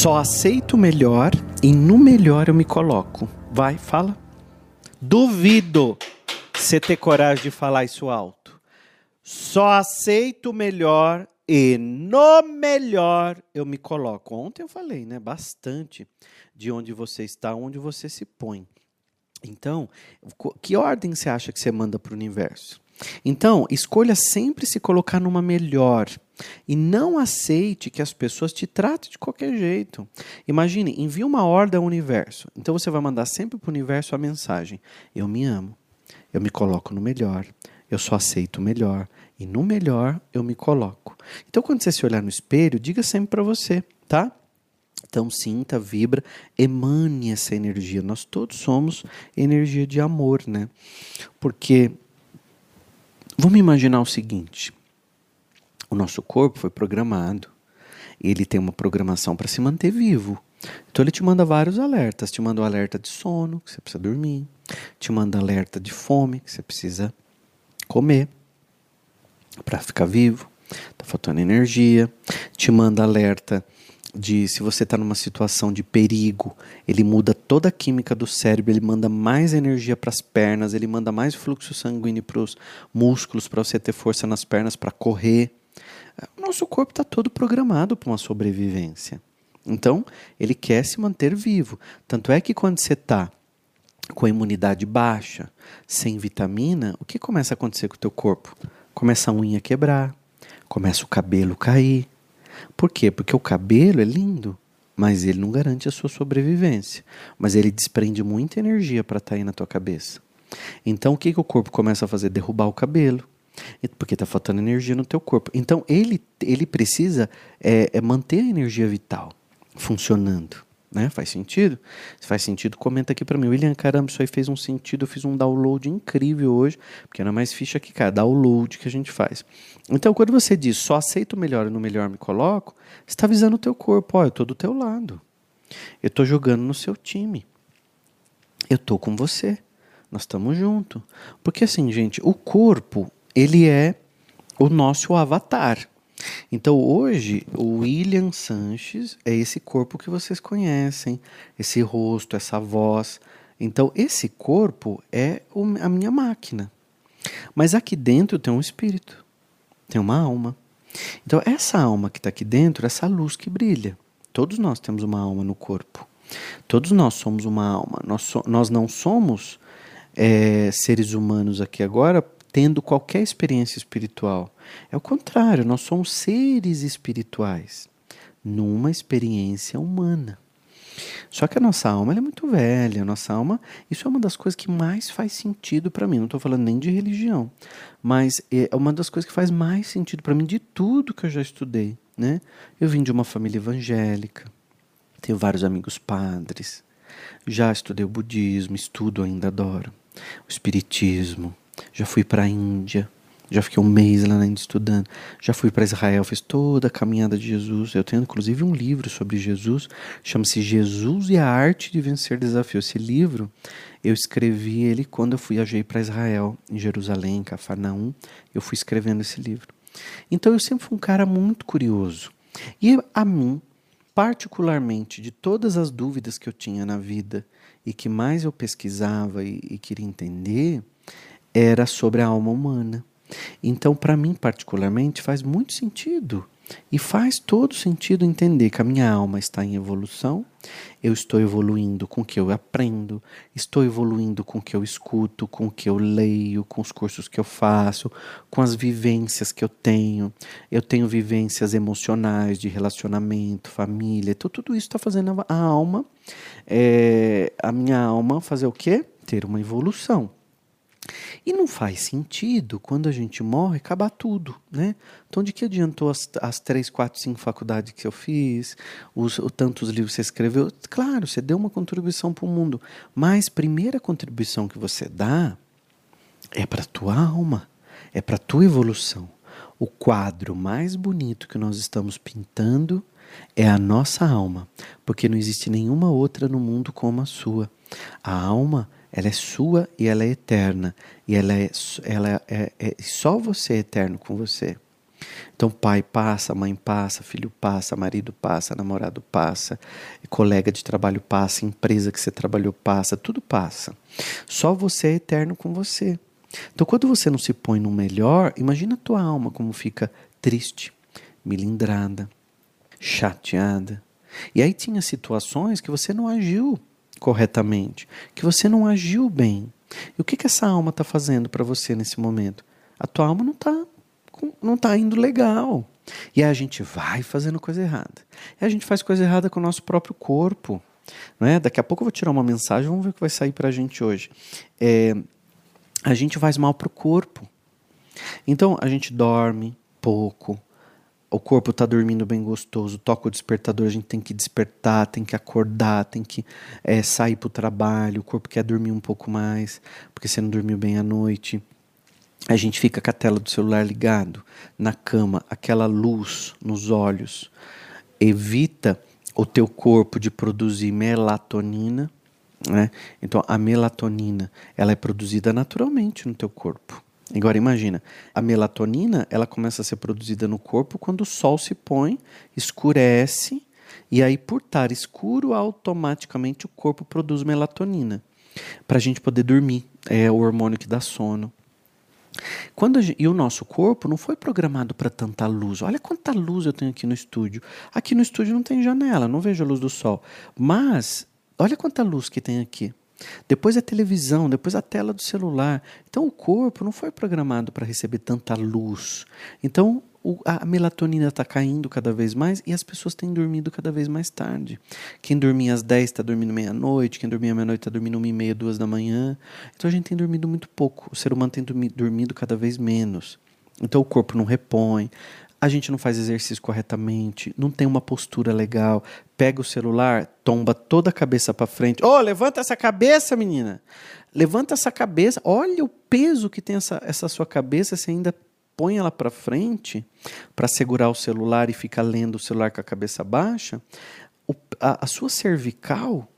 Só aceito o melhor e no melhor eu me coloco. Vai, fala. Duvido você ter coragem de falar isso alto. Só aceito o melhor e no melhor eu me coloco. Ontem eu falei, né, bastante de onde você está, onde você se põe. Então, que ordem você acha que você manda para o universo? Então, escolha sempre se colocar numa melhor e não aceite que as pessoas te tratem de qualquer jeito. Imagine, envie uma ordem ao universo. Então você vai mandar sempre para o universo a mensagem: Eu me amo, eu me coloco no melhor, eu só aceito o melhor e no melhor eu me coloco. Então quando você se olhar no espelho, diga sempre para você, tá? Então sinta, vibra, emane essa energia. Nós todos somos energia de amor, né? Porque vamos imaginar o seguinte: o nosso corpo foi programado, ele tem uma programação para se manter vivo. Então ele te manda vários alertas, te manda o um alerta de sono, que você precisa dormir, te manda alerta de fome, que você precisa comer para ficar vivo, tá faltando energia, te manda alerta de se você está numa situação de perigo, ele muda toda a química do cérebro, ele manda mais energia para as pernas, ele manda mais fluxo sanguíneo para os músculos para você ter força nas pernas para correr. Nosso corpo está todo programado para uma sobrevivência. Então, ele quer se manter vivo. Tanto é que quando você está com a imunidade baixa, sem vitamina, o que começa a acontecer com o teu corpo? Começa a unha quebrar, começa o cabelo cair, por quê? Porque o cabelo é lindo, mas ele não garante a sua sobrevivência. Mas ele desprende muita energia para estar tá aí na tua cabeça. Então o que, que o corpo começa a fazer? Derrubar o cabelo. Porque está faltando energia no teu corpo. Então ele, ele precisa é, é manter a energia vital funcionando. Né? Faz sentido? Se faz sentido, comenta aqui para mim. William, caramba, isso aí fez um sentido. Eu fiz um download incrível hoje, porque não é mais ficha que cara, download que a gente faz. Então, quando você diz só aceito o melhor e no melhor me coloco, você está avisando o teu corpo: ó, eu estou do teu lado. Eu estou jogando no seu time. Eu estou com você. Nós estamos juntos. Porque assim, gente, o corpo, ele é o nosso avatar. Então hoje o William Sanches é esse corpo que vocês conhecem, esse rosto, essa voz. Então esse corpo é a minha máquina. Mas aqui dentro tem um espírito, tem uma alma. Então essa alma que está aqui dentro, essa luz que brilha. Todos nós temos uma alma no corpo. Todos nós somos uma alma. Nós, so, nós não somos é, seres humanos aqui agora tendo qualquer experiência espiritual. É o contrário, nós somos seres espirituais numa experiência humana. Só que a nossa alma é muito velha, a nossa alma, isso é uma das coisas que mais faz sentido para mim. Não estou falando nem de religião, mas é uma das coisas que faz mais sentido para mim de tudo que eu já estudei. Né? Eu vim de uma família evangélica, tenho vários amigos padres, já estudei o budismo, estudo ainda adoro, o espiritismo, já fui para a Índia, já fiquei um mês lá na Índia estudando. Já fui para Israel, fiz toda a caminhada de Jesus. Eu tenho inclusive um livro sobre Jesus, chama-se Jesus e a Arte de Vencer Desafios. Esse livro eu escrevi ele quando eu fui viajei para Israel, em Jerusalém, em Cafarnaum. Eu fui escrevendo esse livro. Então eu sempre fui um cara muito curioso. E a mim, particularmente, de todas as dúvidas que eu tinha na vida e que mais eu pesquisava e, e queria entender, era sobre a alma humana. Então, para mim, particularmente, faz muito sentido. E faz todo sentido entender que a minha alma está em evolução, eu estou evoluindo com o que eu aprendo, estou evoluindo com o que eu escuto, com o que eu leio, com os cursos que eu faço, com as vivências que eu tenho. Eu tenho vivências emocionais, de relacionamento, família, então, tudo isso está fazendo a alma, é, a minha alma fazer o quê? Ter uma evolução. E não faz sentido, quando a gente morre, acabar tudo, né? Então, de que adiantou as, as três, quatro, cinco faculdades que eu fiz, os, os tantos livros que você escreveu? Claro, você deu uma contribuição para o mundo, mas primeira contribuição que você dá é para tua alma, é para tua evolução. O quadro mais bonito que nós estamos pintando é a nossa alma, porque não existe nenhuma outra no mundo como a sua. A alma ela é sua e ela é eterna. E ela é, ela é, é só você é eterno com você. Então, pai passa, mãe passa, filho passa, marido passa, namorado passa, colega de trabalho passa, empresa que você trabalhou passa, tudo passa. Só você é eterno com você. Então, quando você não se põe no melhor, imagina a tua alma como fica triste, milindrada, chateada. E aí tinha situações que você não agiu corretamente, que você não agiu bem. E o que, que essa alma está fazendo para você nesse momento? A tua alma não está não tá indo legal. E a gente vai fazendo coisa errada. E a gente faz coisa errada com o nosso próprio corpo. Não é? Daqui a pouco eu vou tirar uma mensagem, vamos ver o que vai sair para a gente hoje. É, a gente faz mal para o corpo. Então a gente dorme pouco, o corpo está dormindo bem gostoso, toca o despertador, a gente tem que despertar, tem que acordar, tem que é, sair para o trabalho, o corpo quer dormir um pouco mais, porque você não dormiu bem à noite. A gente fica com a tela do celular ligado na cama, aquela luz nos olhos. Evita o teu corpo de produzir melatonina, né? Então a melatonina, ela é produzida naturalmente no teu corpo. Agora imagina, a melatonina ela começa a ser produzida no corpo quando o sol se põe, escurece e aí por estar escuro automaticamente o corpo produz melatonina para a gente poder dormir. É o hormônio que dá sono. Quando gente, e o nosso corpo não foi programado para tanta luz. Olha quanta luz eu tenho aqui no estúdio. Aqui no estúdio não tem janela, não vejo a luz do sol. Mas olha quanta luz que tem aqui. Depois a televisão, depois a tela do celular. Então o corpo não foi programado para receber tanta luz. Então a melatonina está caindo cada vez mais e as pessoas têm dormido cada vez mais tarde. Quem dormia às 10 está dormindo meia-noite, quem dormia meia-noite está dormindo uma e meia, duas da manhã. Então a gente tem dormido muito pouco. O ser humano tem dormido cada vez menos. Então o corpo não repõe, a gente não faz exercício corretamente, não tem uma postura legal, pega o celular, tomba toda a cabeça para frente. Ô, oh, levanta essa cabeça, menina. Levanta essa cabeça. Olha o peso que tem essa, essa sua cabeça, você ainda põe ela para frente para segurar o celular e fica lendo o celular com a cabeça baixa. O, a, a sua cervical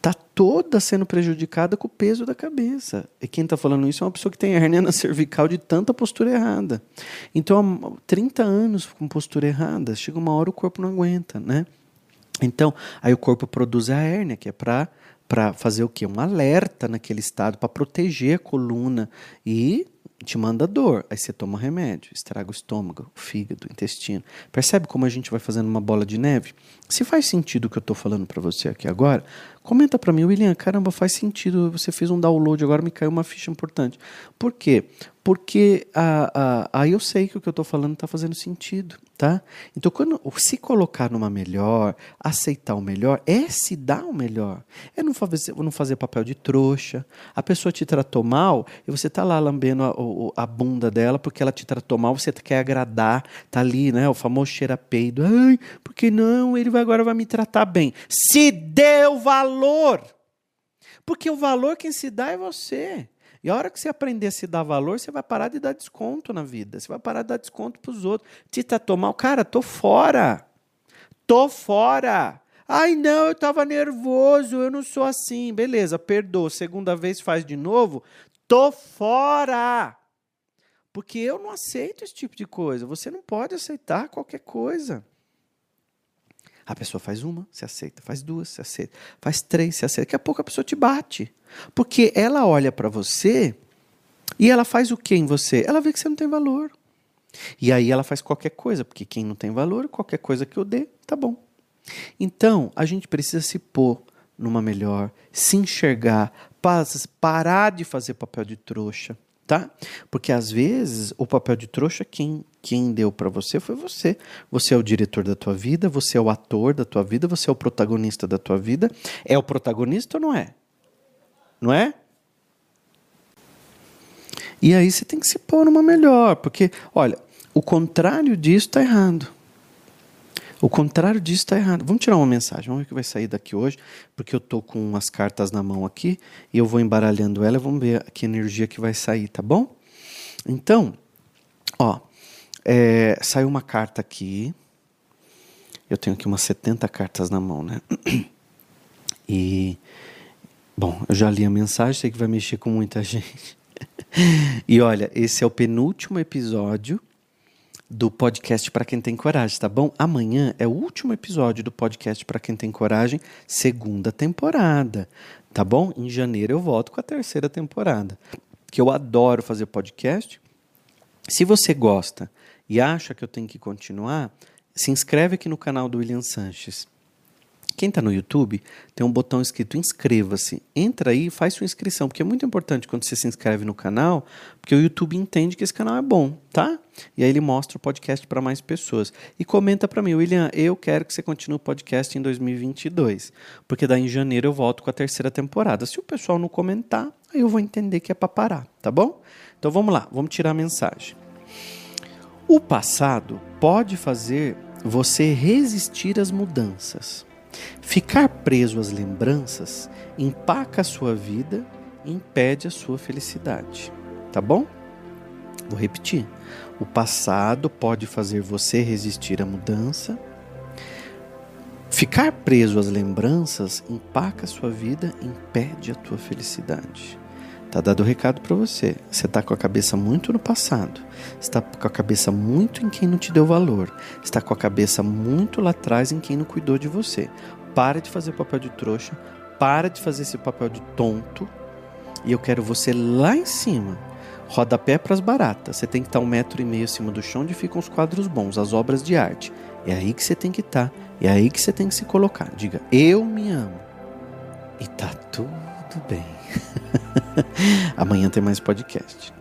está toda sendo prejudicada com o peso da cabeça. E quem está falando isso é uma pessoa que tem hernia na cervical de tanta postura errada. Então, há 30 anos com postura errada, chega uma hora o corpo não aguenta, né? Então, aí o corpo produz a hérnia, que é para para fazer o quê? Um alerta naquele estado, para proteger a coluna e te manda dor, aí você toma remédio, estraga o estômago, o fígado, o intestino. Percebe como a gente vai fazendo uma bola de neve? Se faz sentido o que eu estou falando para você aqui agora, comenta para mim, William, caramba, faz sentido, você fez um download, agora me caiu uma ficha importante. Por quê? Porque aí eu sei que o que eu estou falando está fazendo sentido tá? Então, quando se colocar numa melhor, aceitar o melhor, é se dar o melhor. É não fazer, não fazer papel de trouxa. A pessoa te tratou mal e você tá lá lambendo a, a, bunda dela porque ela te tratou mal, você quer agradar, tá ali, né? O famoso cheira peido. Ai, porque não? Ele vai, agora vai me tratar bem. Se deu valor! Porque o valor quem se dá é você. E a hora que você aprender a se dar valor, você vai parar de dar desconto na vida. Você vai parar de dar desconto para os outros. Te tratou mal, cara, tô fora. Tô fora. Ai, não, eu estava nervoso, eu não sou assim. Beleza, perdoa. Segunda vez faz de novo. Tô fora. Porque eu não aceito esse tipo de coisa. Você não pode aceitar qualquer coisa. A pessoa faz uma, se aceita, faz duas, se aceita, faz três, se aceita. Daqui a pouco a pessoa te bate. Porque ela olha para você e ela faz o que em você? Ela vê que você não tem valor. E aí ela faz qualquer coisa, porque quem não tem valor, qualquer coisa que eu dê, tá bom. Então, a gente precisa se pôr numa melhor, se enxergar, parar de fazer papel de trouxa, tá? Porque às vezes o papel de trouxa quem quem deu para você foi você. Você é o diretor da tua vida, você é o ator da tua vida, você é o protagonista da tua vida. É o protagonista ou não é? Não é? E aí você tem que se pôr numa melhor, porque, olha, o contrário disso está errado. O contrário disso está errado. Vamos tirar uma mensagem, vamos ver o que vai sair daqui hoje, porque eu estou com as cartas na mão aqui e eu vou embaralhando ela, vamos ver que energia que vai sair, tá bom? Então, ó, é, saiu uma carta aqui. Eu tenho aqui umas 70 cartas na mão, né? E Bom, eu já li a mensagem, sei que vai mexer com muita gente. e olha, esse é o penúltimo episódio do podcast para quem tem coragem, tá bom? Amanhã é o último episódio do podcast para quem tem coragem, segunda temporada, tá bom? Em janeiro eu volto com a terceira temporada. Que eu adoro fazer podcast. Se você gosta e acha que eu tenho que continuar, se inscreve aqui no canal do William Sanches. Quem está no YouTube tem um botão escrito inscreva-se. Entra aí e faz sua inscrição, porque é muito importante quando você se inscreve no canal, porque o YouTube entende que esse canal é bom, tá? E aí ele mostra o podcast para mais pessoas. E comenta para mim, William, eu quero que você continue o podcast em 2022, porque daí em janeiro eu volto com a terceira temporada. Se o pessoal não comentar, aí eu vou entender que é para parar, tá bom? Então vamos lá, vamos tirar a mensagem. O passado pode fazer você resistir às mudanças. Ficar preso às lembranças empaca a sua vida e impede a sua felicidade. Tá bom? Vou repetir. O passado pode fazer você resistir à mudança. Ficar preso às lembranças empaca a sua vida e impede a tua felicidade. Tá dado o recado para você. Você tá com a cabeça muito no passado. Está com a cabeça muito em quem não te deu valor. Está com a cabeça muito lá atrás em quem não cuidou de você. Para de fazer papel de trouxa. Para de fazer esse papel de tonto. E eu quero você lá em cima. Rodapé para as baratas. Você tem que estar um metro e meio acima do chão onde ficam os quadros bons, as obras de arte. É aí que você tem que estar. É aí que você tem que se colocar. Diga, eu me amo. E tá tudo bem. Amanhã tem mais podcast.